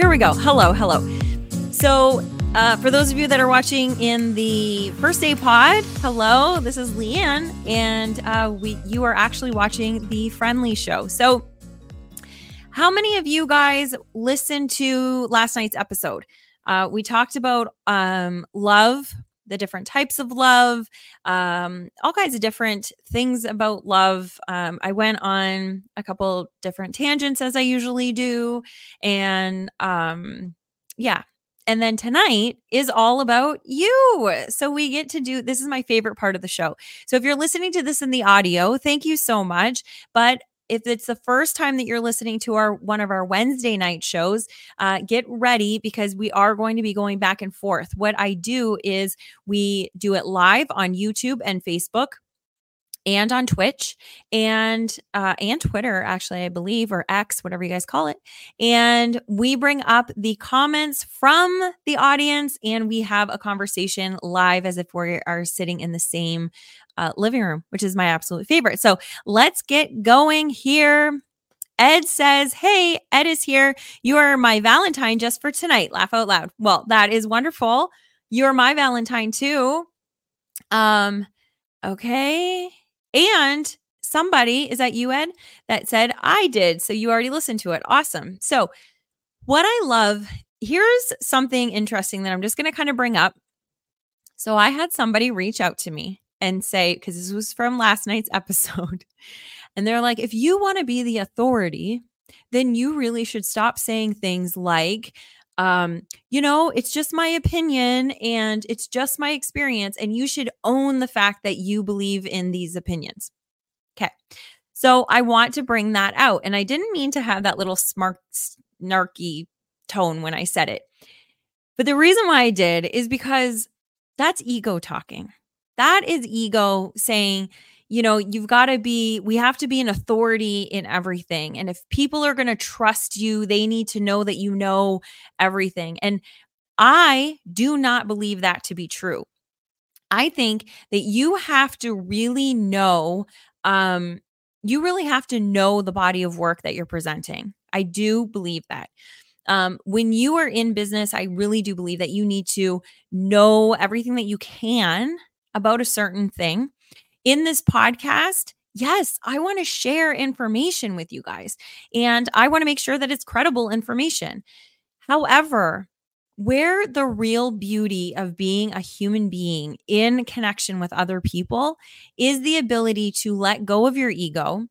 Here we go. Hello, hello. So, uh, for those of you that are watching in the first day pod, hello, this is Leanne, and uh, we you are actually watching the Friend Leigh Show. So, how many of you guys listened to last night's episode? Uh, we talked about um, love, the different types of love, um, all kinds of different things about love. Um, I went on a couple different tangents as I usually do. And um, yeah. And then tonight is all about you. So we get to do this is my favorite part of the show. So if you're listening to this in the audio, thank you so much. But if it's the first time that you're listening to our one of our Wednesday night shows, uh, get ready because we are going to be going back and forth. What I do is we do it live on YouTube and Facebook and on Twitch and uh, and Twitter, actually, I believe, or X, whatever you guys call it. And we bring up the comments from the audience, and we have a conversation live as if we are sitting in the same uh, living room, which is my absolute favorite. So let's get going here. Ed says, Hey, Ed is here. You are my Valentine just for tonight. Laugh out loud. Well, that is wonderful. You're my Valentine too. Um, okay. And somebody is that you, Ed, that said, I did. So you already listened to it. Awesome. So, what I love here's something interesting that I'm just going to kind of bring up. So, I had somebody reach out to me and say, because this was from last night's episode, and they're like, if you want to be the authority, then you really should stop saying things like, um, you know, it's just my opinion and it's just my experience. And you should own the fact that you believe in these opinions. Okay. So I want to bring that out. And I didn't mean to have that little smart, snarky tone when I said it. But the reason why I did is because that's ego talking. That is ego saying, you know, you've got to be, we have to be an authority in everything. And if people are going to trust you, they need to know that you know everything. And I do not believe that to be true. I think that you have to really know, um, you really have to know the body of work that you're presenting. I do believe that. Um, when you are in business, I really do believe that you need to know everything that you can about a certain thing in this podcast, yes, I want to share information with you guys and I want to make sure that it's credible information. However, where the real beauty of being a human being in connection with other people is the ability to let go of your ego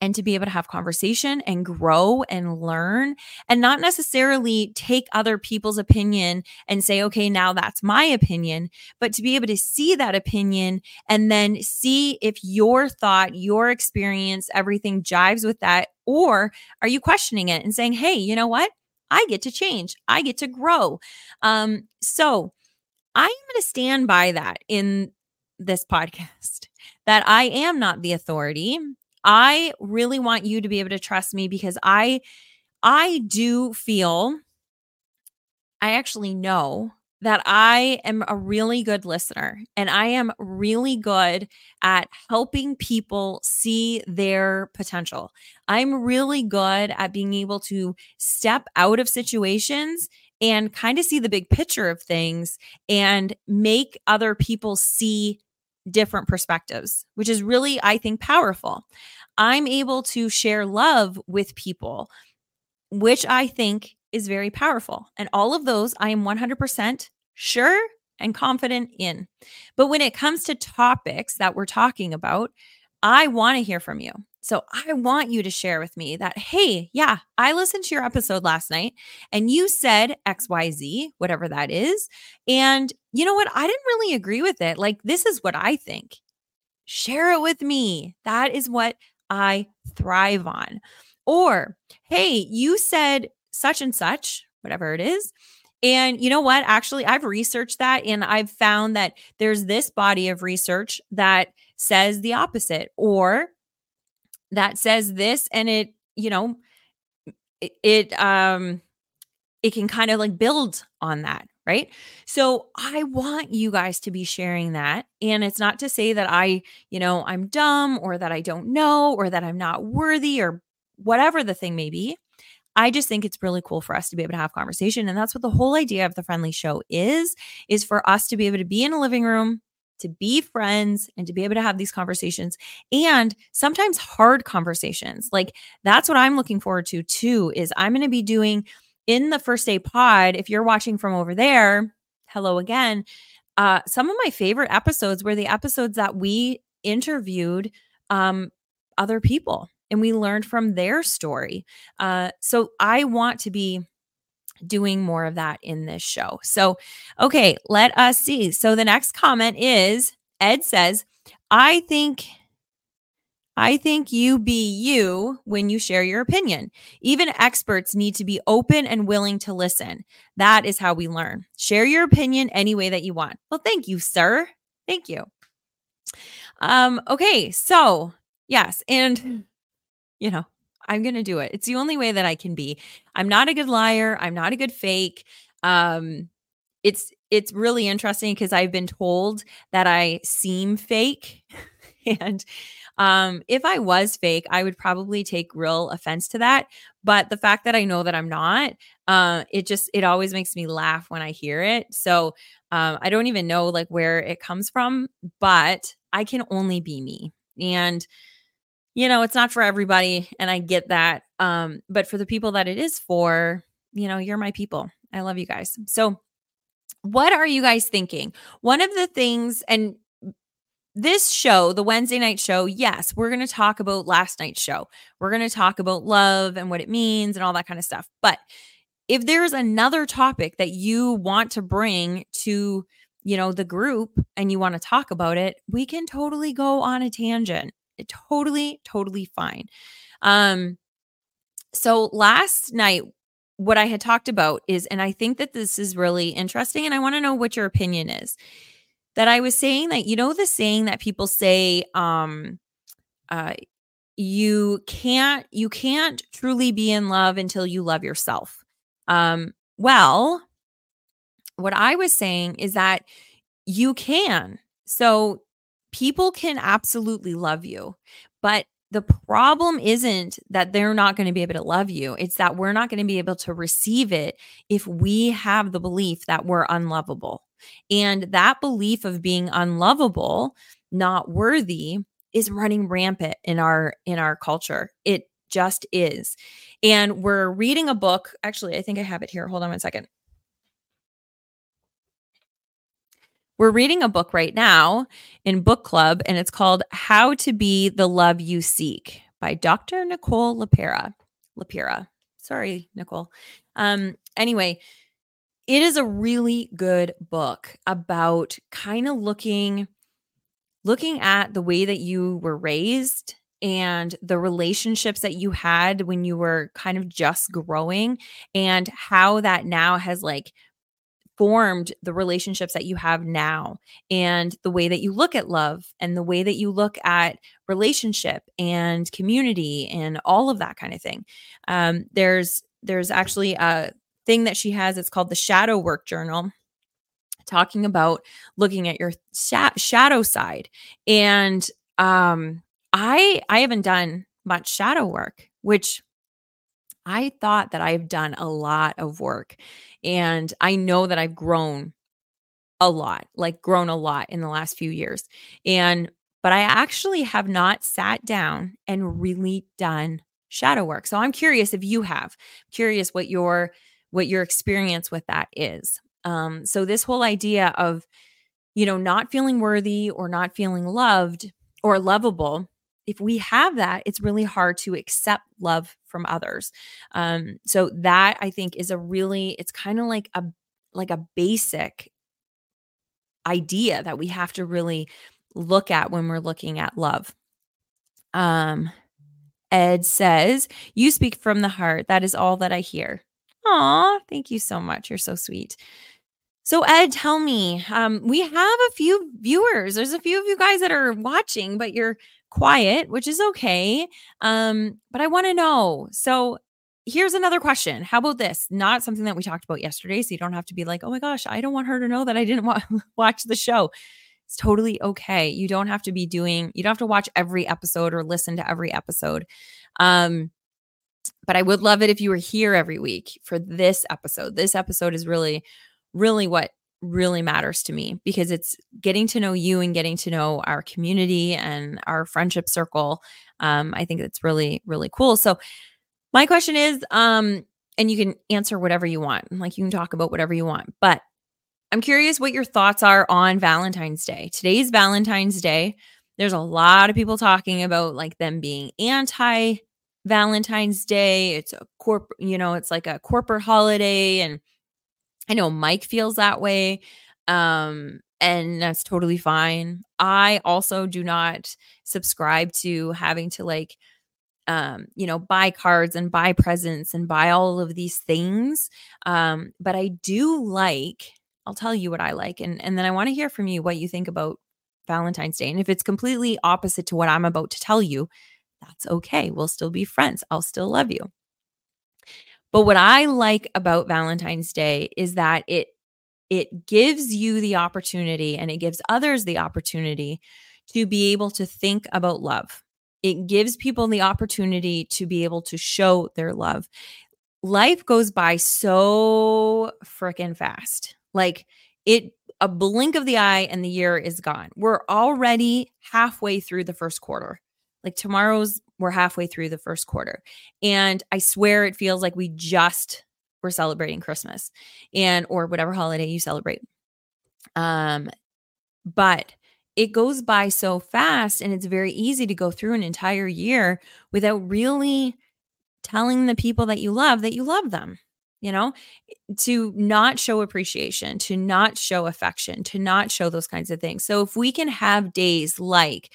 and to be able to have conversation and grow and learn and not necessarily take other people's opinion and say okay now that's my opinion but to be able to see that opinion and then see if your thought your experience everything jives with that or are you questioning it and saying hey you know what? I get to change. I get to grow. Um so i'm going to stand by that in this podcast that I am not the authority I really want you to be able to trust me because I I do feel I actually know that I am a really good listener and I am really good at helping people see their potential. I'm really good at being able to step out of situations and kind of see the big picture of things and make other people see different perspectives, which is really, I think, powerful. I'm able to share love with people, which I think is very powerful. And all of those I am 100% sure and confident in. But when it comes to topics that we're talking about, I want to hear from you. So I want you to share with me that, hey, yeah, I listened to your episode last night and you said XYZ, whatever that is. And you know what? I didn't really agree with it. Like, this is what I think. Share it with me. That is what I thrive on. Or, hey, you said such and such, whatever it is. And you know what? Actually, I've researched that and I've found that there's this body of research that says the opposite or that says this and it, you know, it, it um it can kind of like build on that, right? So I want you guys to be sharing that. And it's not to say that I, you know, I'm dumb or that I don't know or that I'm not worthy or whatever the thing may be. I just think it's really cool for us to be able to have conversation. And that's what the whole idea of the Friend Leigh Show is, is for us to be able to be in a living room, to be friends and to be able to have these conversations and sometimes hard conversations. Like that's what I'm looking forward to too is I'm going to be doing in the first day pod if you're watching from over there, hello again. Uh some of my favorite episodes were the episodes that we interviewed um other people and we learned from their story. Uh, so I want to be doing more of that in this show. So, okay, let us see. So the next comment is Ed says, I think. I think you be you when you share your opinion. Even experts need to be open and willing to listen. That is how we learn. Share your opinion any way that you want. Well, thank you, sir. Thank you. Um, okay, so yes, and you know, I'm going to do it. It's the only way that I can be. I'm not a good liar. I'm not a good fake. Um, it's it's really interesting because I've been told that I seem fake, and um, if I was fake, I would probably take real offense to that. But the fact that I know that I'm not, uh, it just it always makes me laugh when I hear it. So um, I don't even know like where it comes from, but I can only be me, and you know, it's not for everybody and I get that. Um but for the people that it is for, you know, you're my people. I love you guys. So what are you guys thinking? One of the things and this show, the Wednesday night show, yes, we're going to talk about last night's show. We're going to talk about love and what it means and all that kind of stuff. But if there's another topic that you want to bring to, you know, the group and you want to talk about it, we can totally go on a tangent totally, totally fine. Um, so last night, what I had talked about is, and I think that this is really interesting, and I want to know what your opinion is. That I was saying that, you know, the saying that people say, um, uh, you can't you can't truly be in love until you love yourself. Um, well, what I was saying is that you can. So people can absolutely love you, but the problem isn't that they're not going to be able to love you. It's that we're not going to be able to receive it if we have the belief that we're unlovable. And that belief of being unlovable, not worthy, is running rampant in our in our culture. It just is. And we're reading a book. Actually, I think I have it here. Hold on one second. We're reading a book right now in book club, and it's called How to Be the Love You Seek by Dr. Nicole LePera. LePera. Sorry, Nicole. Um, anyway, it is a really good book about kind of looking looking at the way that you were raised and the relationships that you had when you were kind of just growing and how that now has like formed the relationships that you have now and the way that you look at love and the way that you look at relationship and community and all of that kind of thing. Um, there's there's actually a thing that she has it's called the shadow work journal talking about looking at your sh- shadow side. And um i i haven't done much shadow work which I thought that I've done a lot of work and I know that I've grown a lot, like grown a lot in the last few years. And, but I actually have not sat down and really done shadow work. So I'm curious if you have, curious what your, what your experience with that is. Um, so this whole idea of, you know, not feeling worthy or not feeling loved or lovable if we have that, it's really hard to accept love from others. Um, so that I think is a really, it's kind of like a like a basic idea that we have to really look at when we're looking at love. Um, Ed says, You speak from the heart. That is all that I hear. Aw, thank you so much. You're so sweet. So, Ed, tell me, um, we have a few viewers. There's a few of you guys that are watching, but you're quiet, which is okay. Um, but I want to know. So here's another question. How about this? Not something that we talked about yesterday. So you don't have to be like, oh my gosh, I don't want her to know that I didn't wa- watch the show. It's totally okay. You don't have to be doing, you don't have to watch every episode or listen to every episode. Um, but I would love it if you were here every week for this episode. This episode is really, really what really matters to me because it's getting to know you and getting to know our community and our friendship circle. Um, I think it's really, really cool. So, my question is, um, and you can answer whatever you want, like you can talk about whatever you want, but I'm curious what your thoughts are on Valentine's Day. Today's Valentine's Day. There's a lot of people talking about like them being anti Valentine's Day. It's a corp, you know, it's like a corporate holiday and I know Mike feels that way. Um, and that's totally fine. I also do not subscribe to having to like um, you know, buy cards and buy presents and buy all of these things. Um, but I do like, I'll tell you what I like. And, and then I want to hear from you what you think about Valentine's Day. And if it's completely opposite to what I'm about to tell you, that's okay. We'll still be friends. I'll still love you. But what I like about Valentine's Day is that it it gives you the opportunity and it gives others the opportunity to be able to think about love. It gives people the opportunity to be able to show their love. Life goes by so freaking fast. Like it a blink of the eye and the year is gone. We're already halfway through the first quarter. Like tomorrow's we're halfway through the first quarter. And I swear it feels like we just were celebrating Christmas and or whatever holiday you celebrate. Um but it goes by so fast and it's very easy to go through an entire year without really telling the people that you love that you love them you know to not show appreciation to not show affection to not show those kinds of things so if we can have days like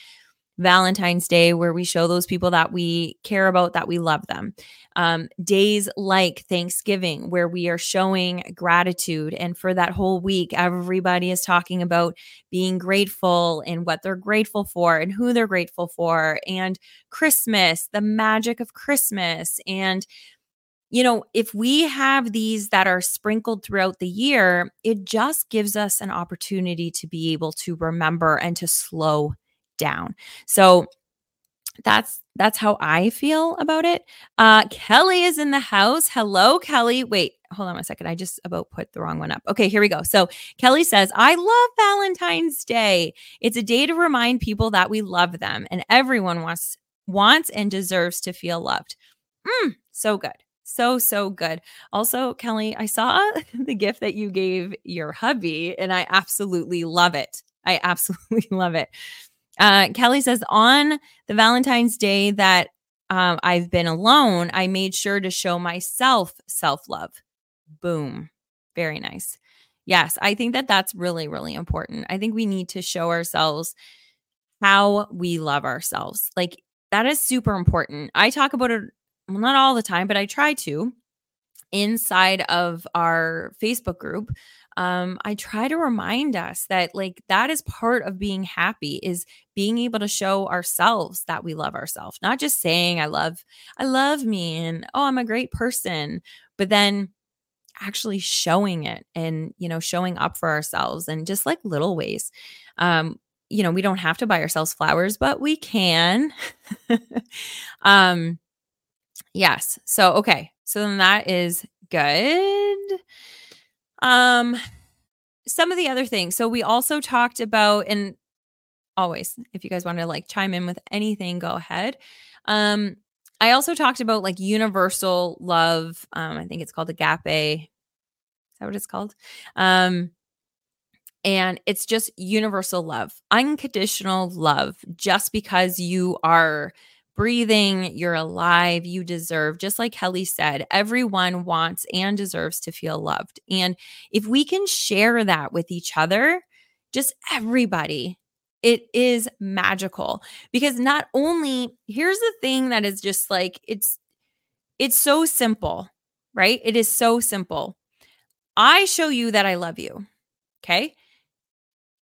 Valentine's Day, where we show those people that we care about, that we love them. Um, days like Thanksgiving, where we are showing gratitude. And for that whole week, everybody is talking about being grateful and what they're grateful for and who they're grateful for. And Christmas, the magic of Christmas. And you know, if we have these that are sprinkled throughout the year, it just gives us an opportunity to be able to remember and to slow down. So that's that's how I feel about it. Uh Kelly is in the house. Hello, Kelly. Wait, hold on a second. I just about put the wrong one up. Okay, here we go. So Kelly says, I love Valentine's Day. It's a day to remind people that we love them and everyone wants wants and deserves to feel loved. Mm, so good. So, so good. Also, Kelly, I saw the gift that you gave your hubby, and I absolutely love it. I absolutely love it. Uh, Kelly says on the Valentine's Day that um, I've been alone, I made sure to show myself self love. Boom. Very nice. Yes, I think that that's really, really important. I think we need to show ourselves how we love ourselves. Like that is super important. I talk about it, well, not all the time, but I try to inside of our Facebook group um, I try to remind us that like that is part of being happy is being able to show ourselves that we love ourselves, not just saying I love, I love me and oh, I'm a great person, but then actually showing it and you know showing up for ourselves and just like little ways. Um you know we don't have to buy ourselves flowers but we can. Um yes so okay so then that is good um, some of the other things. So we also talked about, and always, if you guys want to like chime in with anything, go ahead. Um, I also talked about like universal love. Um, I think it's called agape. Is that what it's called? Um, and it's just universal love, unconditional love, just because you are breathing, you're alive, you deserve, just like Kelly said, everyone wants and deserves to feel loved. And if we can share that with each other, just everybody, it is magical because not only here's the thing that is just like it's it's so simple, right? It is so simple. I show you that I love you. Okay?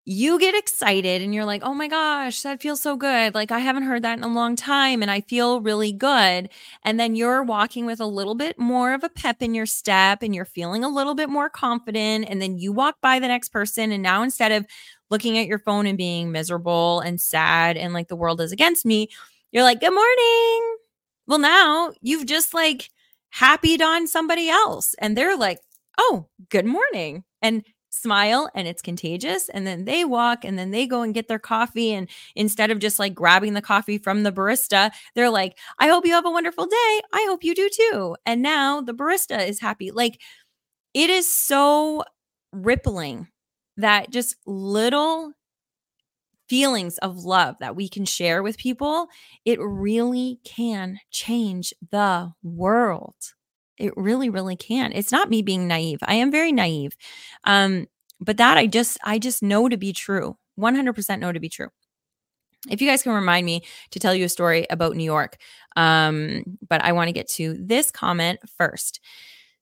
You get excited and you're like, oh my gosh, that feels so good. Like, I haven't heard that in a long time and I feel really good. And then you're walking with a little bit more of a pep in your step and you're feeling a little bit more confident. And then you walk by the next person. And now instead of looking at your phone and being miserable and sad and like the world is against me, you're like, good morning. Well, now you've just like happied on somebody else and they're like, oh, good morning. And smile and it's contagious and then they walk and then they go and get their coffee and instead of just like grabbing the coffee from the barista they're like i hope you have a wonderful day. I hope you do too. And now the barista is happy. Like it is so rippling that just little feelings of love that we can share with people, it really can change the world. It really, really can. It's not me being naive. I am very naive. Um, but that I just, I just know to be true. 100% know to be true. If you guys can remind me to tell you a story about New York, um, but I want to get to this comment first.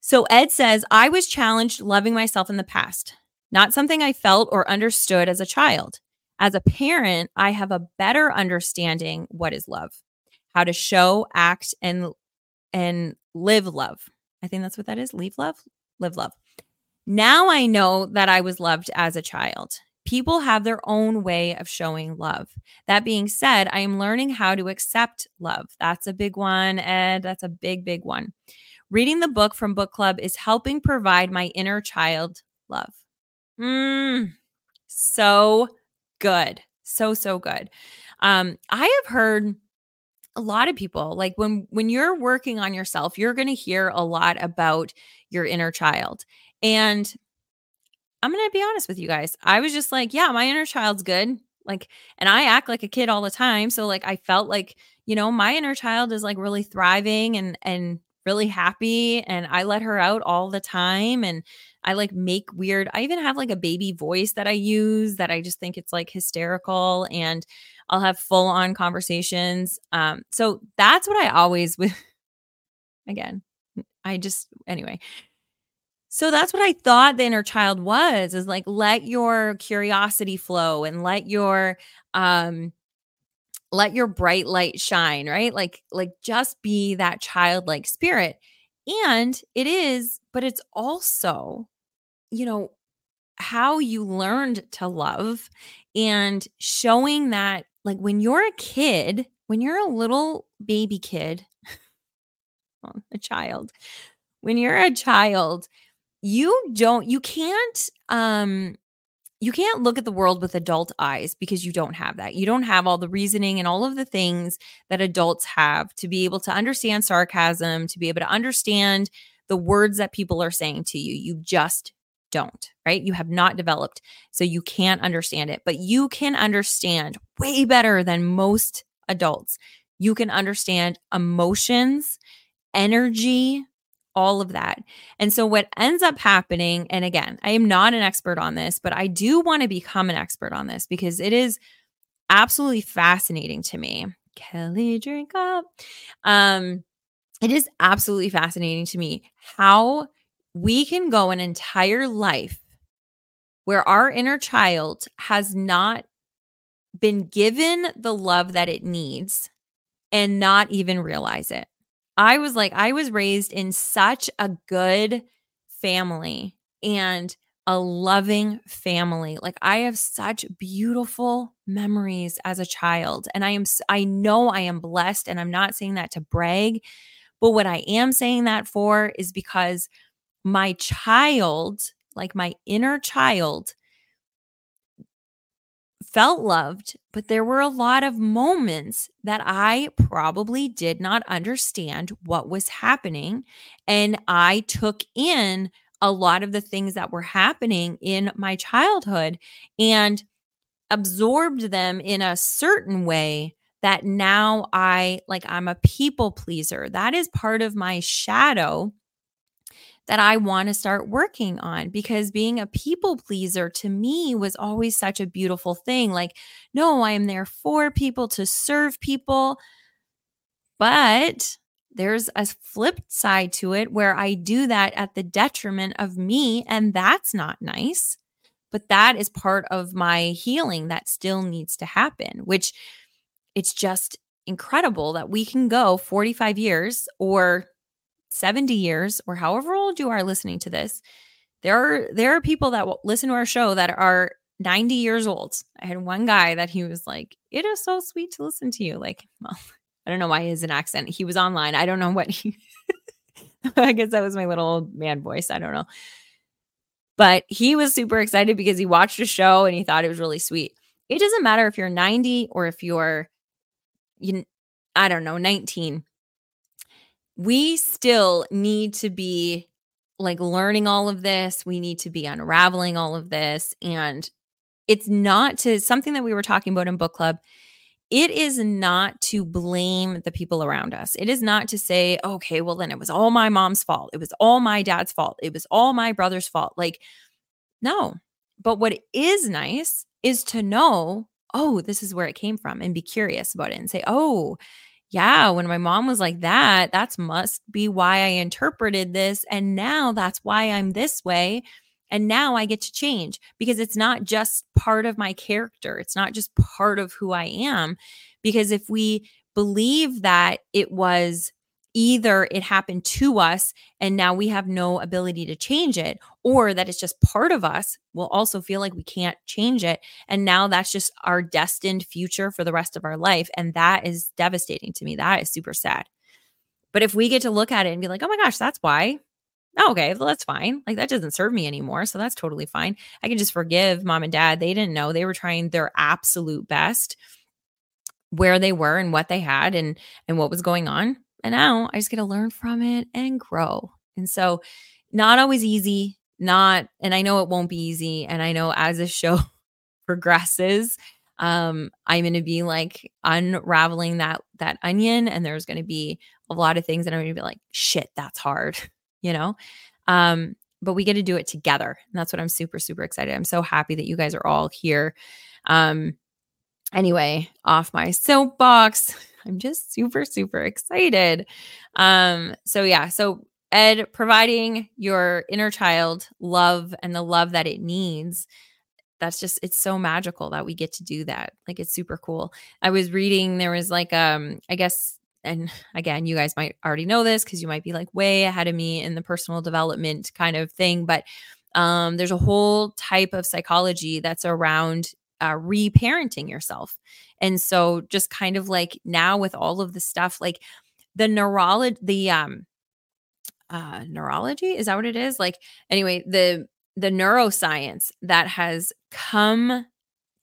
So Ed says, I was challenged loving myself in the past, not something I felt or understood as a child as a parent, I have a better understanding what is love, how to show, act, and and live love. I think that's what that is. Leave love, live love. Now I know that I was loved as a child. People have their own way of showing love. That being said, I am learning how to accept love. That's a big one, and that's a big, big one. Reading the book from book club is helping provide my inner child love. Mm, so good. So, so good. Um, I have heard a lot of people like when when you're working on yourself, you're going to hear a lot about your inner child. And I'm going to be honest with you guys. I was just like, yeah, my inner child's good. Like and I act like a kid all the time, so like I felt like, you know, my inner child is like really thriving and and really happy and I let her out all the time and I like make weird I even have like a baby voice that I use that I just think it's like hysterical and I'll have full on conversations. Um so that's what I always with again. I just anyway. So that's what I thought the inner child was is like let your curiosity flow and let your um let your bright light shine, right? Like like just be that childlike spirit. And it is, but it's also, you know, how you learned to love and showing that like when you're a kid, when you're a little baby kid, well, a child, when you're a child, you don't you can't um you can't look at the world with adult eyes because you don't have that. You don't have all the reasoning and all of the things that adults have to be able to understand sarcasm, to be able to understand the words that people are saying to you. You just don't, right? You have not developed. So you can't understand it, but you can understand way better than most adults. You can understand emotions, energy, all of that. And so, what ends up happening, and again, I am not an expert on this, but I do want to become an expert on this because it is absolutely fascinating to me. Kelly, drink up. Um, it is absolutely fascinating to me how we can go an entire life where our inner child has not been given the love that it needs and not even realize it. I was like, I was raised in such a good family and a loving family. Like I have such beautiful memories as a child and I am I know I am blessed and I'm not saying that to brag, but what I am saying that for is because my child, like my inner child felt loved, but there were a lot of moments that I probably did not understand what was happening. And I took in a lot of the things that were happening in my childhood and absorbed them in a certain way that now I like I'm a people pleaser. That is part of my shadow that I want to start working on because being a people pleaser to me was always such a beautiful thing. Like, no, I am there for people to serve people. But there's a flip side to it where I do that at the detriment of me, and that's not nice. But that is part of my healing that still needs to happen, which it's just incredible that we can go 45 years or 70 years or however old you are listening to this, there are there are people that will listen to our show that are 90 years old. I had one guy that he was like, "It is so sweet to listen to you." Like, well, I don't know why he has an accent. He was online. I don't know what he, I guess that was my little old man voice. I don't know. But he was super excited because he watched a show and he thought it was really sweet. It doesn't matter if you're 90 or if you're, you, I don't know, 19. We still need to be like learning all of this. We need to be unraveling all of this. And it's not to something that we were talking about in book club. It is not to blame the people around us. It is not to say, okay, well, then it was all my mom's fault. It was all my dad's fault. It was all my brother's fault. Like, no. But what is nice is to know, oh, this is where it came from and be curious about it and say, oh, yeah, when my mom was like that, that's must be why I interpreted this. And now that's why I'm this way. And now I get to change because it's not just part of my character. It's not just part of who I am. Because if we believe that it was either it happened to us and now we have no ability to change it, or that it's just part of us, we'll also feel like we can't change it. And now that's just our destined future for the rest of our life. And that is devastating to me. That is super sad. But if we get to look at it and be like, oh my gosh, that's why. Oh, okay, well, that's fine. Like that doesn't serve me anymore. So that's totally fine. I can just forgive mom and dad. They didn't know. They were trying their absolute best where they were and what they had and and what was going on and now I just get to learn from it and grow. And so, not always easy, not, and I know it won't be easy. And I know as this show progresses, um, I'm going to be like unraveling that that onion, and there's going to be a lot of things that I'm going to be like, shit, that's hard, you know. Um, but we get to do it together, and that's what I'm super super excited. I'm so happy that you guys are all here. Um, anyway, off my soapbox. I'm just super, super excited. Um, so yeah, so Ed providing your inner child love and the love that it needs. That's just it's so magical that we get to do that. Like it's super cool. I was reading there was like um I guess and again, you guys might already know this because you might be like way ahead of me in the personal development kind of thing, but um, there's a whole type of psychology that's around uh, reparenting yourself. And so just kind of like now with all of the stuff, like the neurology, the um uh neurology, is that what it is? Like anyway, the the neuroscience that has come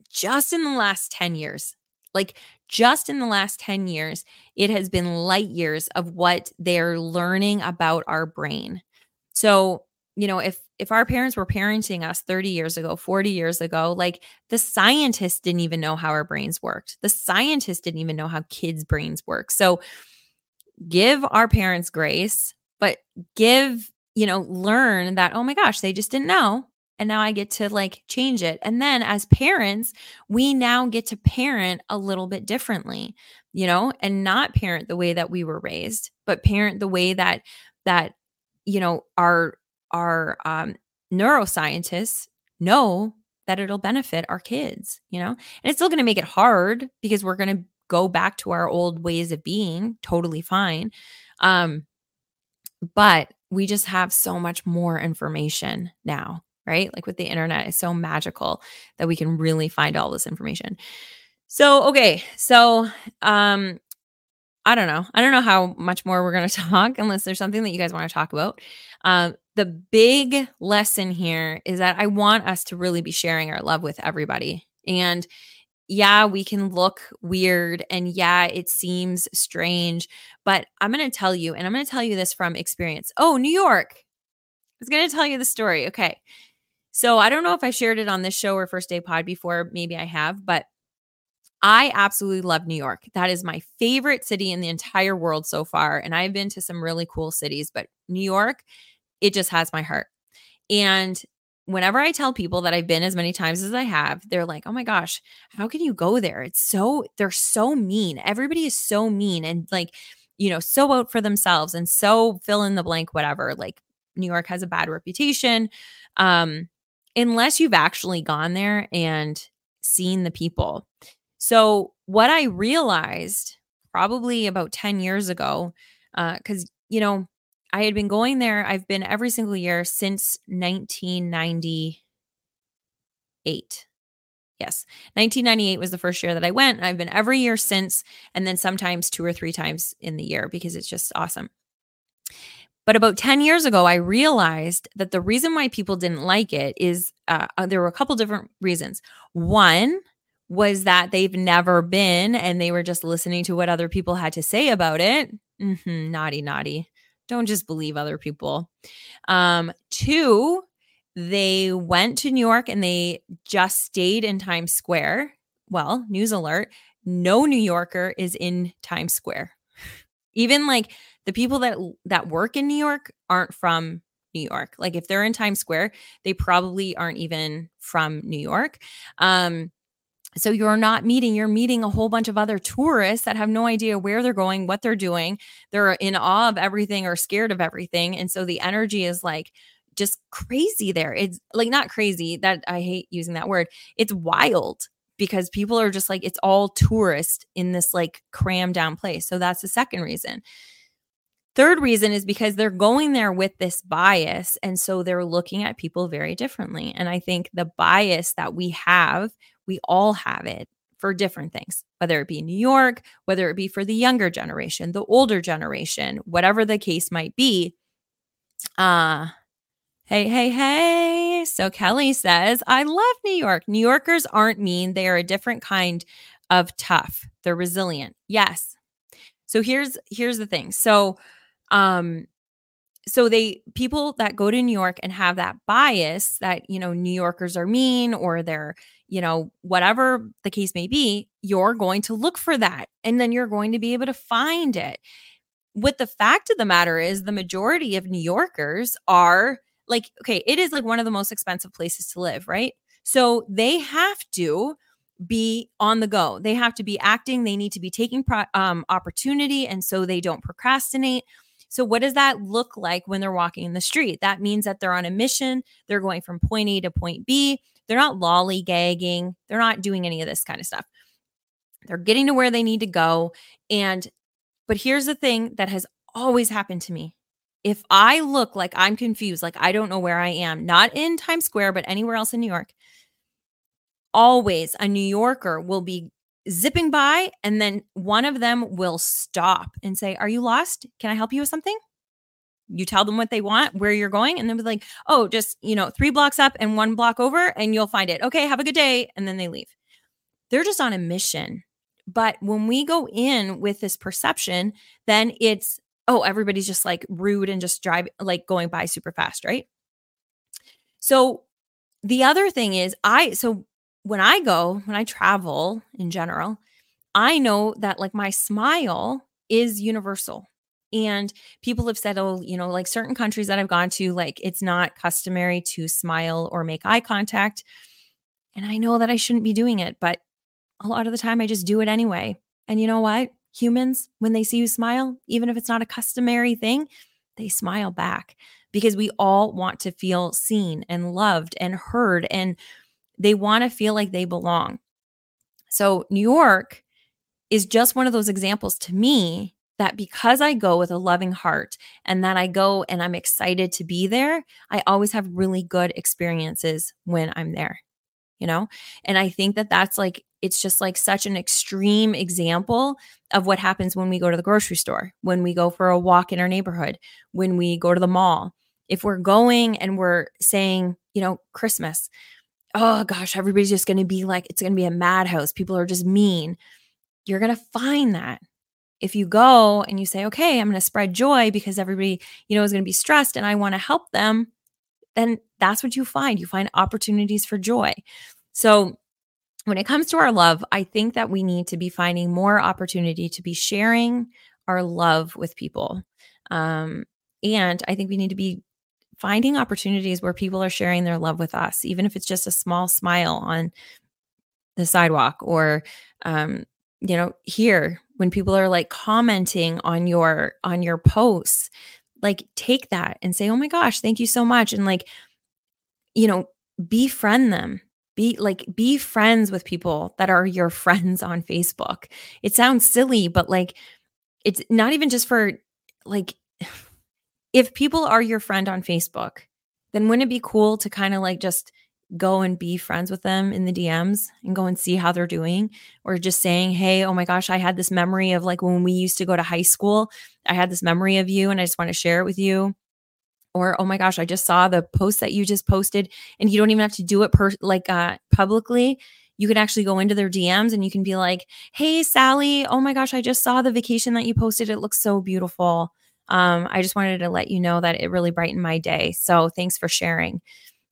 just in the last 10 years. Like just in the last 10 years, it has been light years of what they're learning about our brain. So, you know, if if our parents were parenting us 30 years ago, 40 years ago, like the scientists didn't even know how our brains worked. The scientists didn't even know how kids' brains work. So give our parents grace, but give, you know, learn that, oh my gosh, they just didn't know. And now I get to like change it. And then as parents, we now get to parent a little bit differently, you know, and not parent the way that we were raised, but parent the way that, that, you know, our our um, neuroscientists know that it'll benefit our kids, you know? And it's still going to make it hard because we're going to go back to our old ways of being, totally fine. Um but we just have so much more information now, right? Like with the internet, it's so magical that we can really find all this information. So, okay. So, um I don't know. I don't know how much more we're going to talk unless there's something that you guys want to talk about. Um, the big lesson here is that I want us to really be sharing our love with everybody. And yeah, we can look weird and yeah, it seems strange, but I'm going to tell you, and I'm going to tell you this from experience. Oh, New York. I was going to tell you the story. Okay. So I don't know if I shared it on this show or First Day Pod before. Maybe I have, but I absolutely love New York. That is my favorite city in the entire world so far. And I've been to some really cool cities, but New York, it just has my heart. And whenever I tell people that I've been as many times as I have, they're like, oh my gosh, how can you go there? It's so, they're so mean. Everybody is so mean and like, you know, so out for themselves and so fill in the blank, whatever. Like New York has a bad reputation. Um, unless you've actually gone there and seen the people. So, what I realized probably about 10 years ago, because, uh, you know, I had been going there, I've been every single year since 1998. Yes. 1998 was the first year that I went. I've been every year since, and then sometimes two or three times in the year because it's just awesome. But about 10 years ago, I realized that the reason why people didn't like it is uh, uh there were a couple different reasons. One was that they've never been and they were just listening to what other people had to say about it. Mm-hmm, naughty, naughty. Don't just believe other people. Um, two, they went to New York and they just stayed in Times Square. Well, news alert no New Yorker is in Times Square. Even like the people that that work in New York aren't from New York. Like if they're in Times Square, they probably aren't even from New York. Um, so you're not meeting, you're meeting a whole bunch of other tourists that have no idea where they're going, what they're doing. They're in awe of everything or scared of everything. And so the energy is like just crazy there. It's like not crazy that I hate using that word. It's wild because people are just like, it's all tourist in this like crammed down place. So that's the second reason. Third reason is because they're going there with this bias. And so they're looking at people very differently. And I think the bias that we have, we all have it for different things, whether it be New York, whether it be for the younger generation, the older generation, whatever the case might be. Uh, hey, hey, hey. So Kelly says, I love New York. New Yorkers aren't mean, they are a different kind of tough. They're resilient. Yes. So here's here's the thing. So um, so they people that go to New York and have that bias that you know New Yorkers are mean or they're you know whatever the case may be, you're going to look for that and then you're going to be able to find it. What the fact of the matter is, the majority of New Yorkers are like, okay, it is like one of the most expensive places to live, right? So they have to be on the go. They have to be acting. They need to be taking pro- um, opportunity, and so they don't procrastinate so, what does that look like when they're walking in the street? That means that they're on a mission. They're going from point A to point B. They're not lollygagging. They're not doing any of this kind of stuff. They're getting to where they need to go. And, but here's the thing that has always happened to me. If I look like I'm confused, like I don't know where I am, not in Times Square, but anywhere else in New York, always a New Yorker will be zipping by and then one of them will stop and say are you lost? Can i help you with something? You tell them what they want where you're going and they'll be like oh just you know three blocks up and one block over and you'll find it. Okay have a good day and then they leave. They're just on a mission. But when we go in with this perception then it's oh everybody's just like rude and just drive like going by super fast right? So the other thing is i so when I go, when I travel in general, I know that like my smile is universal. And people have said, oh, you know, like certain countries that I've gone to, like it's not customary to smile or make eye contact. And I know that I shouldn't be doing it, but a lot of the time I just do it anyway. And you know what? Humans, when they see you smile, even if it's not a customary thing, they smile back because we all want to feel seen and loved and heard. And they want to feel like they belong. So, New York is just one of those examples to me that because I go with a loving heart and that I go and I'm excited to be there, I always have really good experiences when I'm there, you know? And I think that that's like, it's just like such an extreme example of what happens when we go to the grocery store, when we go for a walk in our neighborhood, when we go to the mall. If we're going and we're saying, you know, Christmas, oh gosh, everybody's just going to be like, it's going to be a madhouse. People are just mean. You're going to find that. If you go and you say, okay, I'm going to spread joy because everybody, you know, is going to be stressed and I want to help them, then that's what you find. You find opportunities for joy. So, when it comes to our love, I think that we need to be finding more opportunity to be sharing our love with people. Um, and I think we need to be finding opportunities where people are sharing their love with us, even if it's just a small smile on the sidewalk or, um, you know, here when people are like commenting on your on your posts, like take that and say, "Oh my gosh, thank you so much," and like, you know, befriend them be like be friends with people that are your friends on Facebook. It sounds silly, but like it's not even just for like if people are your friend on Facebook, then wouldn't it be cool to kind of like just go and be friends with them in the DMs and go and see how they're doing, or just saying, Hey, oh my gosh, I had this memory of like when we used to go to high school. I had this memory of you and I just want to share it with you. Or, oh my gosh, I just saw the post that you just posted and you don't even have to do it per like uh publicly. You can actually go into their DMs and you can be like, Hey, Sally, oh my gosh, I just saw the vacation that you posted. It looks so beautiful. Um, I just wanted to let you know that it really brightened my day. So thanks for sharing.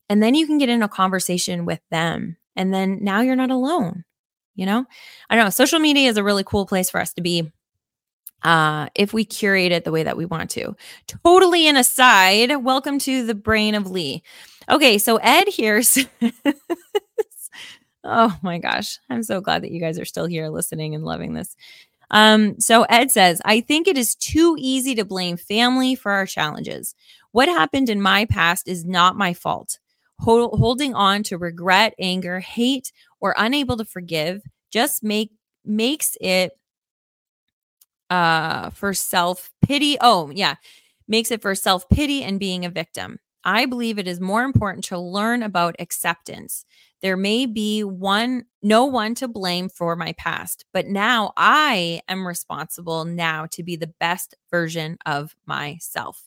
And then you can get in a conversation with them. And then now you're not alone. You know, I know. Social media is a really cool place for us to be uh, if we curate it the way that we want to. Totally an aside, welcome to the brain of Lee. Okay, so Ed here's. oh my gosh, I'm so glad that you guys are still here listening and loving this. Um, so Ed says, I think it is too easy to blame family for our challenges. What happened in my past is not my fault. Hol- holding on to regret, anger, hate, or unable to forgive just make makes it uh for self-pity. Oh, yeah. Makes it for self-pity and being a victim. I believe it is more important to learn about acceptance. There may be one no one to blame for my past, but now I am responsible now to be the best version of myself.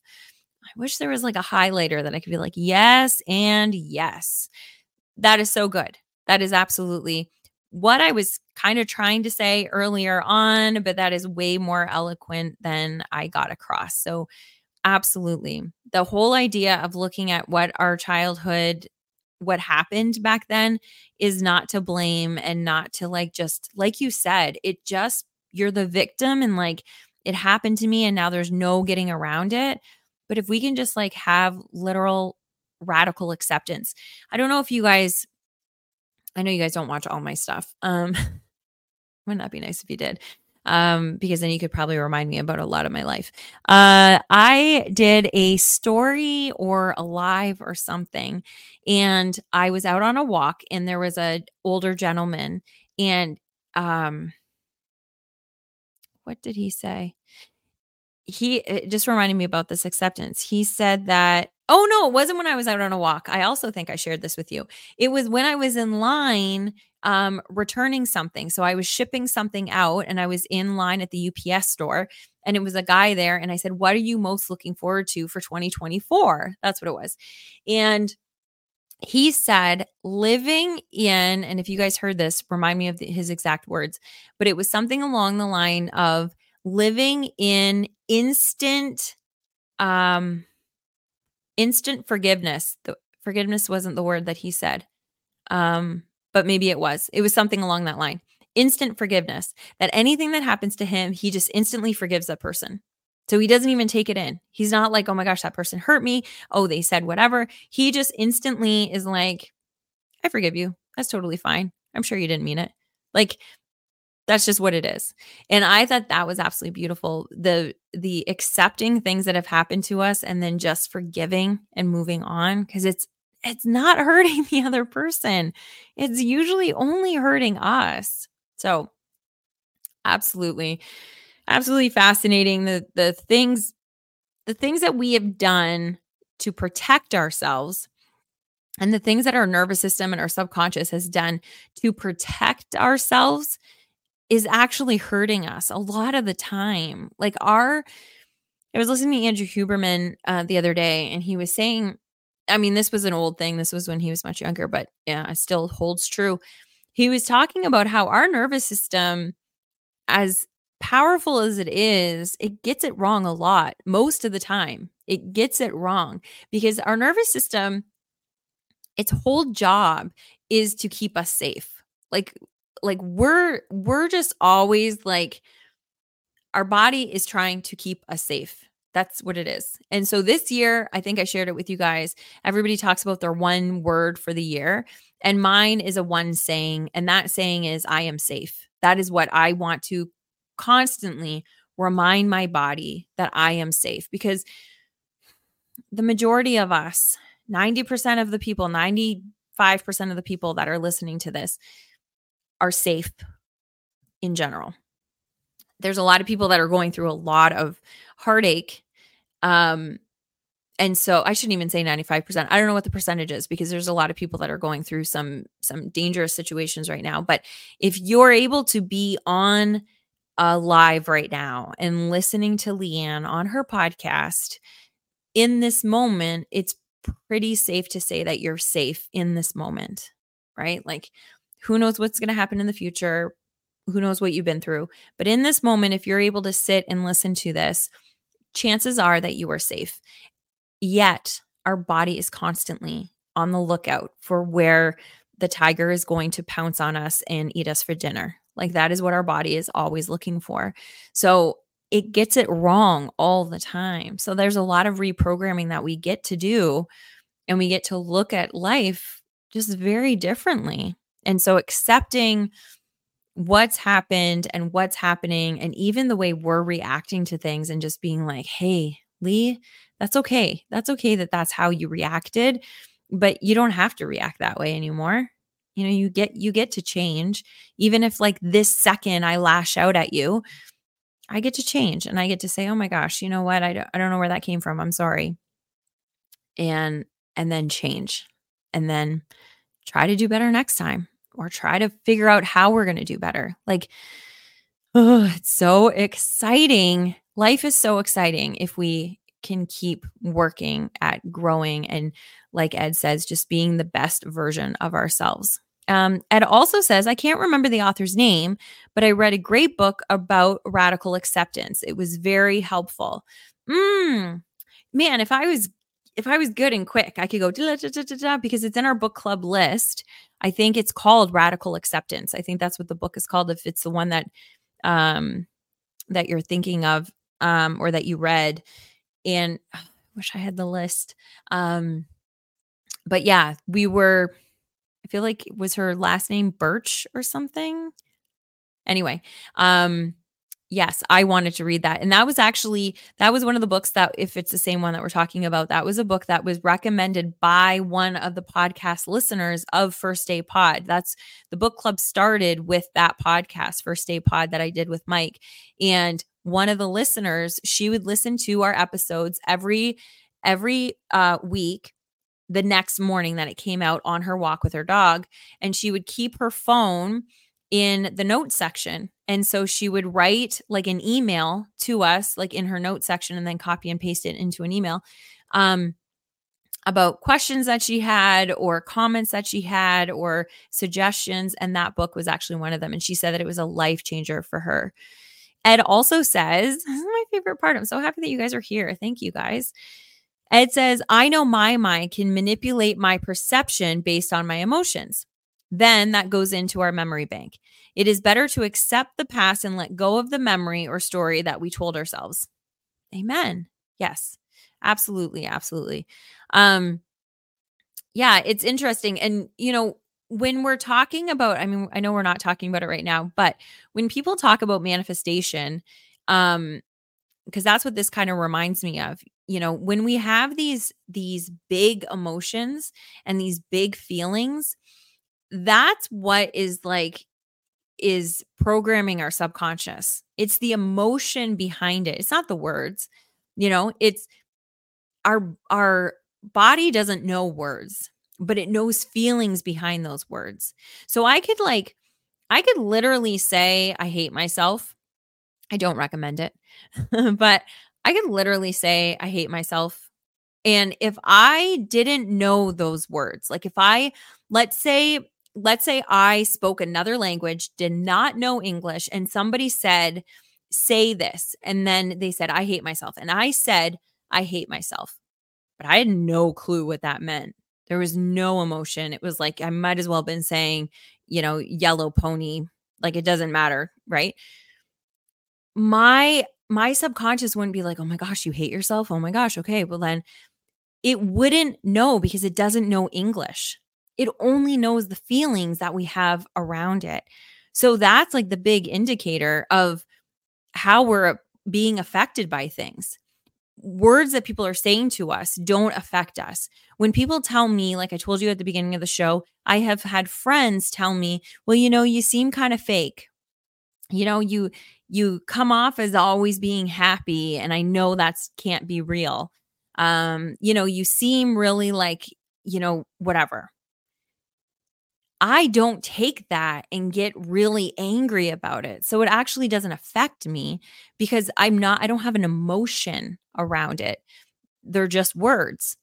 I wish there was like a highlighter that I could be like, yes, and yes. That is so good. That is absolutely what I was kind of trying to say earlier on, but that is way more eloquent than I got across. So, absolutely. The whole idea of looking at what our childhood what happened back then is not to blame and not to like just like you said it just you're the victim and like it happened to me and now there's no getting around it. But if we can just like have literal radical acceptance. I don't know if you guys i know you guys don't watch all my stuff um wouldn't that be nice if you did um, because then you could probably remind me about a lot of my life. Uh, I did a story or a live or something, and I was out on a walk, and there was a older gentleman, and um, what did he say? He just reminded me about this acceptance. He said that Oh no, it wasn't when I was out on a walk. I also think I shared this with you. It was when I was in line um, returning something. So I was shipping something out and I was in line at the UPS store and it was a guy there. And I said, What are you most looking forward to for 2024? That's what it was. And he said, living in, and if you guys heard this, remind me of the, his exact words, but it was something along the line of living in instant, um, instant forgiveness. The forgiveness wasn't the word that he said. Um, but maybe it was. It was something along that line. Instant forgiveness. That anything that happens to him, he just instantly forgives that person. So he doesn't even take it in. He's not like, oh my gosh, that person hurt me. Oh, they said whatever. He just instantly is like, I forgive you. That's totally fine. I'm sure you didn't mean it. Like, that's just what it is. And I thought that was absolutely beautiful. The the accepting things that have happened to us and then just forgiving and moving on because it's it's not hurting the other person. It's usually only hurting us. So, absolutely absolutely fascinating the the things the things that we have done to protect ourselves and the things that our nervous system and our subconscious has done to protect ourselves is actually hurting us a lot of the time like our i was listening to andrew huberman uh, the other day and he was saying I mean, this was an old thing. This was when he was much younger, but yeah, it still holds true. He was talking about how our nervous system, as powerful as it is, it gets it wrong a lot most of the time. It gets it wrong because our nervous system, its whole job is to keep us safe. Like, like we're we're just always like our body is trying to keep us safe that's what it is. And so this year, I think I shared it with you guys. Everybody talks about their one word for the year. And mine is a one saying. And that saying is, I am safe. That is what I want to constantly remind my body that I am safe because the majority of us, 90% of the people, 95% of the people that are listening to this are safe in general. There's a lot of people that are going through a lot of heartache um and so I shouldn't even say 95%. I don't know what the percentage is because there's a lot of people that are going through some some dangerous situations right now. But if you're able to be on uh, live right now and listening to Leanne on her podcast in this moment, it's pretty safe to say that you're safe in this moment, right? Like, who knows what's going to happen in the future? Who knows what you've been through? But in this moment, if you're able to sit and listen to this, chances are that you are safe. Yet, our body is constantly on the lookout for where the tiger is going to pounce on us and eat us for dinner. Like that is what our body is always looking for. So it gets it wrong all the time. So there's a lot of reprogramming that we get to do and we get to look at life just very differently. And so accepting what's happened and what's happening and even the way we're reacting to things and just being like, "Hey, Lee, that's okay. That's okay that that's how you reacted, but you don't have to react that way anymore." You know, you get you get to change even if like this second I lash out at you, I get to change and I get to say, "Oh my gosh, you know what? I don't, I don't know where that came from. I'm sorry." And and then change. And then try to do better next time or try to figure out how we're going to do better. Like oh, it's so exciting. Life is so exciting if we can keep working at growing and like Ed says just being the best version of ourselves. Um, Ed also says, I can't remember the author's name, but I read a great book about radical acceptance. It was very helpful. Mm, man, if I was if I was good and quick, I could go da, da, da, because it's in our book club list. I think it's called Radical Acceptance. I think that's what the book is called. If it's the one that um that you're thinking of um or that you read, and oh, I wish I had the list. Um, but yeah, we were I feel like was her last name Birch or something. Anyway, um yes, I wanted to read that. And that was actually that was one of the books that if it's the same one that we're talking about, that was a book that was recommended by one of the podcast listeners of First Day Pod. That's the book club started with that podcast, First Day Pod that I did with Mike. And one of the listeners, she would listen to our episodes every every uh week the next morning that it came out on her walk with her dog. And she would keep her phone in the note section. And so she would write like an email to us, like in her note section, and then copy and paste it into an email um, about questions that she had, or comments that she had, or suggestions. And that book was actually one of them. And she said that it was a life changer for her. Ed also says, This is my favorite part. I'm so happy that you guys are here. Thank you guys. Ed says, I know my mind can manipulate my perception based on my emotions. Then that goes into our memory bank. It is better to accept the past and let go of the memory or story that we told ourselves. Amen. Yes. Absolutely, absolutely. Um yeah, it's interesting and you know, when we're talking about I mean, I know we're not talking about it right now, but when people talk about manifestation, um because that's what this kind of reminds me of you know when we have these these big emotions and these big feelings that's what is like is programming our subconscious. It's the emotion behind it. It's not the words you know? It's our our body doesn't know words but it knows feelings behind those words. So i could like i could literally say i hate myself. I don't recommend it but I could literally say, I hate myself. And if I didn't know those words, like if I, let's say, let's say I spoke another language, did not know English, and somebody said, say this. And then they said, I hate myself. And I said, I hate myself. But I had no clue what that meant. There was no emotion. It was like I might as well have been saying, you know, yellow pony. Like it doesn't matter, right? My my subconscious wouldn't be like, oh my gosh, you hate yourself. Oh my gosh. Okay. Well, then it wouldn't know because it doesn't know English. It only knows the feelings that we have around it. So that's like the big indicator of how we're being affected by things. Words that people are saying to us don't affect us. When people tell me, like I told you at the beginning of the show, I have had friends tell me, well, you know, you seem kind of fake. You know, you you come off as always being happy and i know that's can't be real Um, you know, you seem really like, you know, whatever. I don't take that and get really angry about it. So it actually doesn't affect me because I'm not, I don't have an emotion around it. They're just words.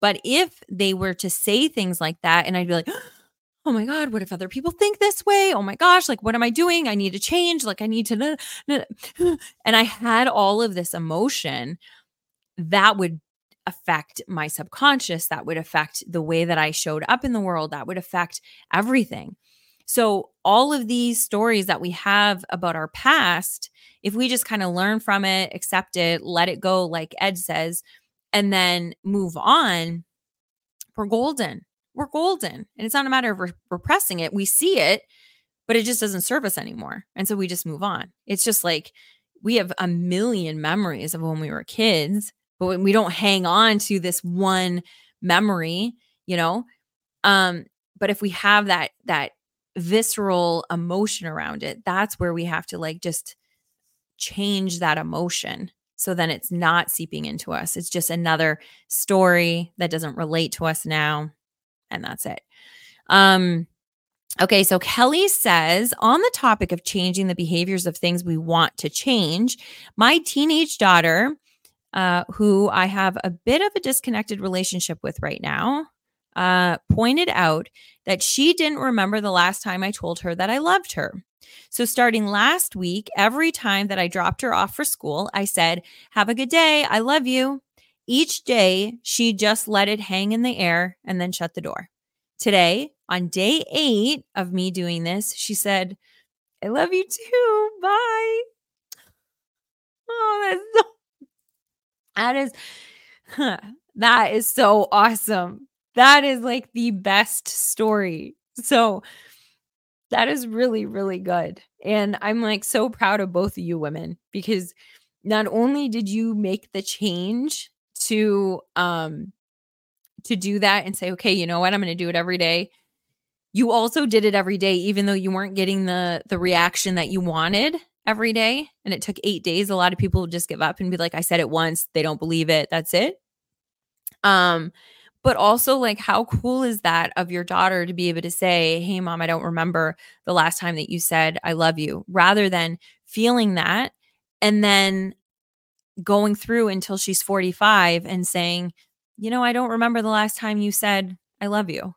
But if they were to say things like that, and I'd be like, oh my God, what if other people think this way? Oh my gosh, like, what am I doing? I need to change. Like, I need to, and I had all of this emotion that would affect my subconscious, that would affect the way that I showed up in the world, that would affect everything. So, all of these stories that we have about our past, if we just kind of learn from it, accept it, let it go, like Ed says, and then move on, we're golden. We're golden. And it's not a matter of repressing it. We see it, but it just doesn't serve us anymore. And so we just move on. It's just like we have a million memories of when we were kids but when we don't hang on to this one memory, you know. Um, but if we have that that visceral emotion around it, that's where we have to like just change that emotion so then it's not seeping into us. It's just another story that doesn't relate to us now. And that's it. Um, okay, so Kelly says on the topic of changing the behaviors of things we want to change, my teenage daughter uh, who I have a bit of a disconnected relationship with right now, uh, pointed out that she didn't remember the last time I told her that I loved her. So, starting last week, every time that I dropped her off for school, I said, Have a good day. I love you. Each day, she just let it hang in the air and then shut the door. Today, on day eight of me doing this, she said, I love you too. Bye. Oh, that's so that is huh, that is so awesome. That is like the best story. So that is really really good. And I'm like so proud of both of you women because not only did you make the change to um to do that and say okay, you know what? I'm going to do it every day. You also did it every day even though you weren't getting the the reaction that you wanted every day and it took eight days, a lot of people just give up and be like, I said it once, they don't believe it, that's it. Um, but also like how cool is that of your daughter to be able to say, Hey mom, I don't remember the last time that you said I love you, rather than feeling that and then going through until she's 45 and saying, you know, I don't remember the last time you said I love you.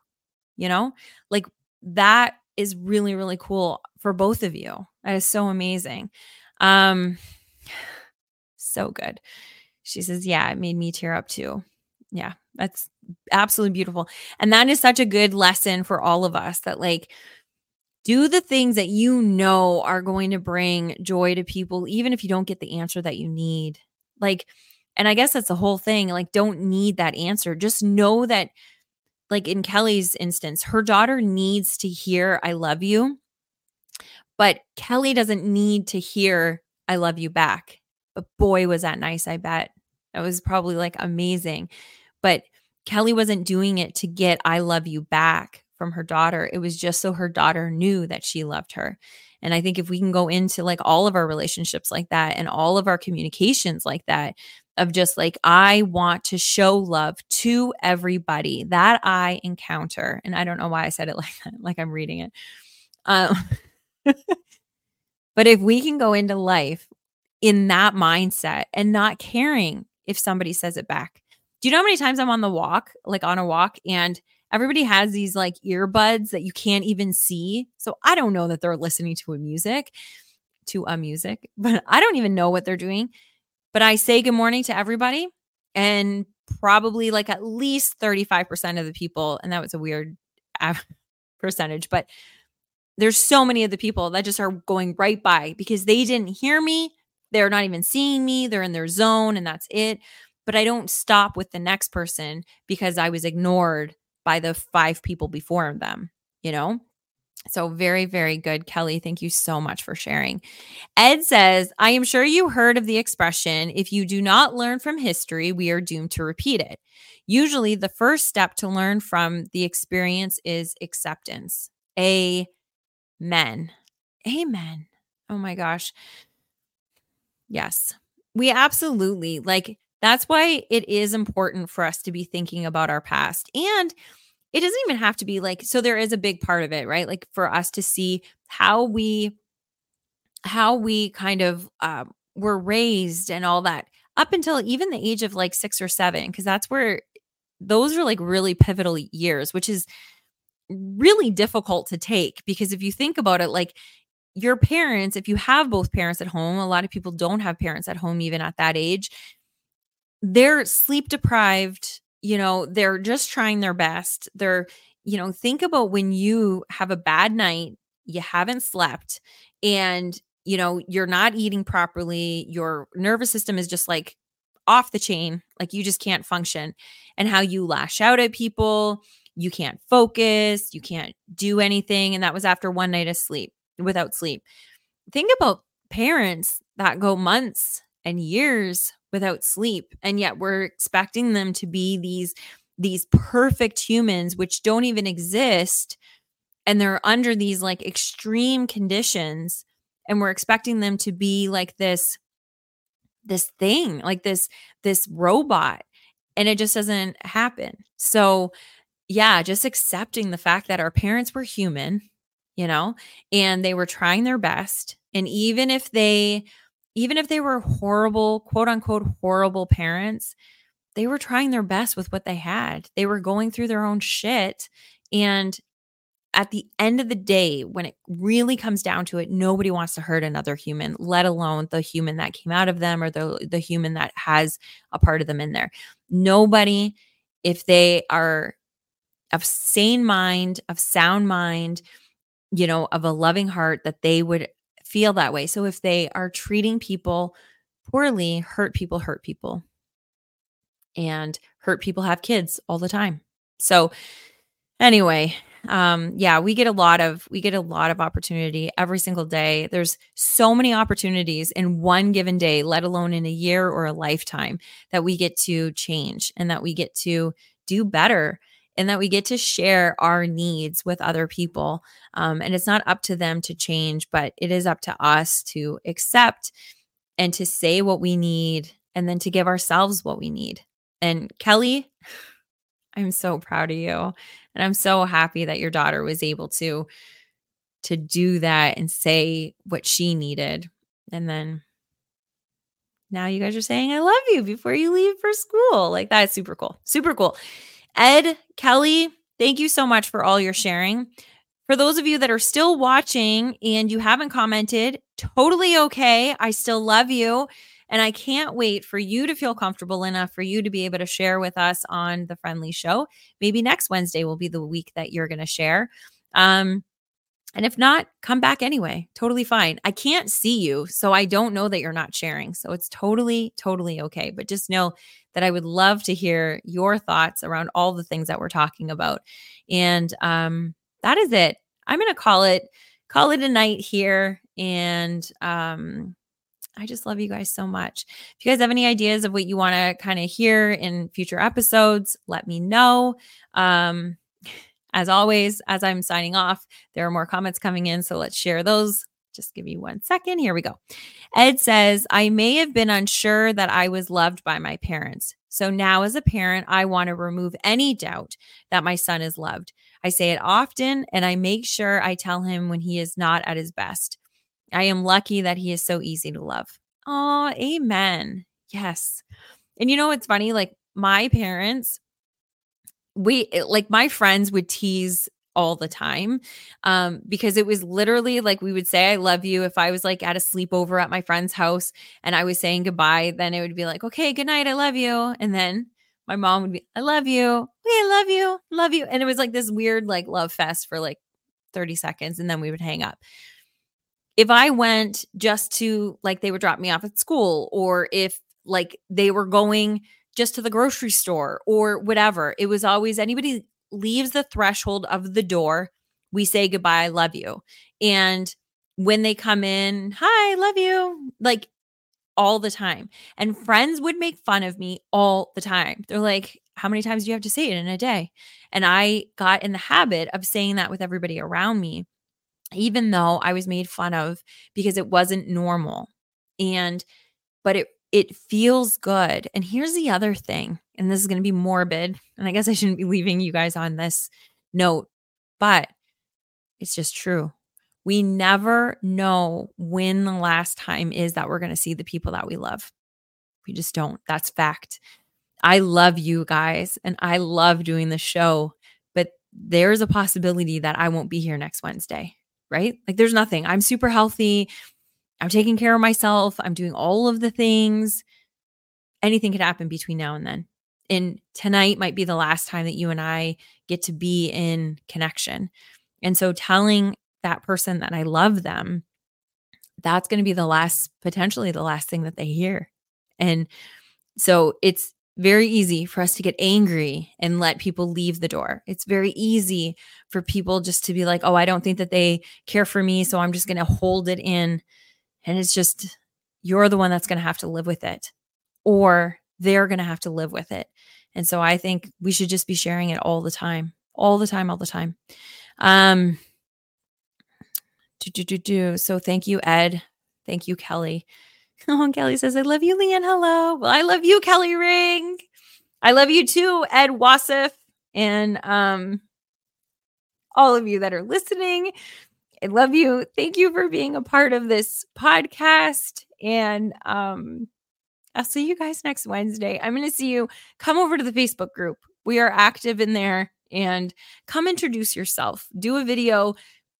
You know, like that is really, really cool for both of you. That is so amazing. Um, so good. She says, Yeah, it made me tear up too. Yeah, that's absolutely beautiful. And that is such a good lesson for all of us that, like, do the things that you know are going to bring joy to people, even if you don't get the answer that you need. Like, and I guess that's the whole thing. Like, don't need that answer. Just know that, like in Kelly's instance, her daughter needs to hear, I love you. But Kelly doesn't need to hear, I love you back. But boy, was that nice, I bet. That was probably like amazing. But Kelly wasn't doing it to get I love you back from her daughter. It was just so her daughter knew that she loved her. And I think if we can go into like all of our relationships like that and all of our communications like that, of just like, I want to show love to everybody that I encounter. And I don't know why I said it like that, like I'm reading it. Um, but if we can go into life in that mindset and not caring if somebody says it back. Do you know how many times I'm on the walk, like on a walk, and everybody has these like earbuds that you can't even see? So I don't know that they're listening to a music, to a music, but I don't even know what they're doing. But I say good morning to everybody, and probably like at least 35% of the people, and that was a weird percentage, but there's so many of the people that just are going right by because they didn't hear me. They're not even seeing me. They're in their zone and that's it. But I don't stop with the next person because I was ignored by the five people before them, you know? So, very, very good, Kelly. Thank you so much for sharing. Ed says, I am sure you heard of the expression if you do not learn from history, we are doomed to repeat it. Usually, the first step to learn from the experience is acceptance. A men. Amen. Oh my gosh. Yes. We absolutely like That's why it is important for us to be thinking about our past. And it doesn't even have to be like, so there is a big part of it, right? Like for us to see how we, how we kind of uh, were raised and all that up until even the age of like six or seven, because that's where those are like really pivotal years, which is really difficult to take because if you think about it, like your parents, if you have both parents at home, a lot of people don't have parents at home even at that age, they're sleep deprived, you know, they're just trying their best. They're, you know, think about when you have a bad night, you haven't slept, and, you know, you're not eating properly, your nervous system is just like off the chain, like you just can't function, and how you lash out at people. You can't focus, you can't do anything. And that was after one night of sleep without sleep. Think about parents that go months and years without sleep and yet we're expecting them to be these these perfect humans which don't even exist and they're under these like extreme conditions and we're expecting them to be like this this thing like this this robot and it just doesn't happen so yeah just accepting the fact that our parents were human you know, and they were trying their best. And even if they, even if they were horrible, quote unquote, horrible parents, they were trying their best with what they had. They were going through their own shit. And at the end of the day, when it really comes down to it, nobody wants to hurt another human, let alone the human that came out of them or the, the human that has a part of them in there. Nobody, if they are of sane mind, of sound mind, you know, of a loving heart that they would feel that way. So if they are treating people poorly, hurt people hurt people. And hurt people have kids all the time. So anyway, um yeah, we get a lot of we get a lot of opportunity every single day. There's so many opportunities in one given day, let alone in a year or a lifetime that we get to change and that we get to do better and that we get to share our needs with other people. Um, and it's not up to them to change, but it is up to us to accept and to say what we need and then to give ourselves what we need. And Kelly, I'm so proud of you. And I'm so happy that your daughter was able to to do that and say what she needed. And then now you guys are saying I love you before you leave for school. Like that's super cool. Super cool. Ed, Kelly, thank you so much for all your sharing. For those of you that are still watching and you haven't commented, totally okay. I still love you. And I can't wait for you to feel comfortable enough for you to be able to share with us on the Friend Leigh Show. Maybe next Wednesday will be the week that you're going to share. Um, and if not, come back anyway. Totally fine. I can't see you, so I don't know that you're not sharing. So it's totally, totally okay. But just know that I would love to hear your thoughts around all the things that we're talking about. And um, that is it. I'm gonna call it call it a night here. And um, I just love you guys so much. If you guys have any ideas of what you want to kind of hear in future episodes, let me know. Um, as always, as I'm signing off, there are more comments coming in. So let's share those. Just give me one second. Here we go. Ed says, I may have been unsure that I was loved by my parents. So now, as a parent, I want to remove any doubt that my son is loved. I say it often and I make sure I tell him when he is not at his best. I am lucky that he is so easy to love. Oh, amen. Yes. And you know what's funny? Like my parents we like my friends would tease all the time um because it was literally like we would say i love you. If i was like at a sleepover at my friend's house and i was saying goodbye then it would be like okay good night i love you. And then my mom would be i love you. I love you. Love you. And it was like this weird like love fest for like 30 seconds and then we would hang up. If i went just to like they would drop me off at school or if like they were going just to the grocery store or whatever. It was always anybody leaves the threshold of the door, we say goodbye, love you. And when they come in, hi, love you, like all the time. And friends would make fun of me all the time. They're like, how many times do you have to say it in a day? And I got in the habit of saying that with everybody around me, even though I was made fun of because it wasn't normal. And, but it it feels good. And here's the other thing, and this is going to be morbid, and I guess I shouldn't be leaving you guys on this note, but it's just true. We never know when the last time is that we're going to see the people that we love. We just don't. That's fact. I love you guys and I love doing the show, but there's a possibility that I won't be here next Wednesday, right? Like there's nothing. I'm super healthy. I'm taking care of myself. I'm doing all of the things. Anything could happen between now and then. And tonight might be the last time that you and I get to be in connection. And so telling that person that I love them, that's going to be the last, potentially the last thing that they hear. And so it's very easy for us to get angry and let people leave the door. It's very easy for people just to be like, oh, I don't think that they care for me. So I'm just going to hold it in and it's just, you're the one that's going to have to live with it, or they're going to have to live with it. And so I think we should just be sharing it all the time, all the time, all the time. Um, do, do, do, do. So thank you, Ed. Thank you, Kelly. Oh, Kelly says, I love you, Leanne. Hello. Well, I love you, Kelly Ring. I love you too, Ed Wasif. And um, all of you that are listening. I love you. Thank you for being a part of this podcast. And um, I'll see you guys next Wednesday. I'm going to see you. Come over to the Facebook group. We are active in there and come introduce yourself. Do a video,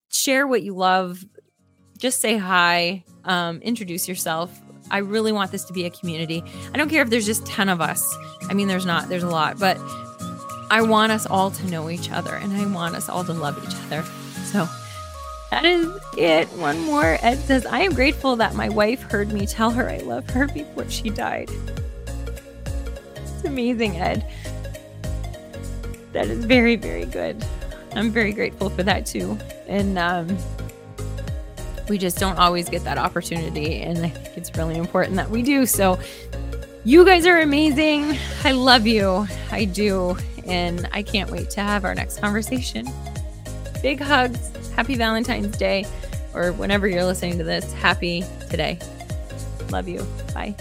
share what you love, just say hi, um, introduce yourself. I really want this to be a community. I don't care if there's just 10 of us. I mean, there's not, there's a lot, but I want us all to know each other and I want us all to love each other. So, that is it. One more. Ed says, I am grateful that my wife heard me tell her I love her before she died. It's amazing, Ed. That is very, very good. I'm very grateful for that too. And um, we just don't always get that opportunity. And I think it's really important that we do. So, you guys are amazing. I love you. I do. And I can't wait to have our next conversation. Big hugs. Happy Valentine's Day, or whenever you're listening to this, happy today. Love you. Bye.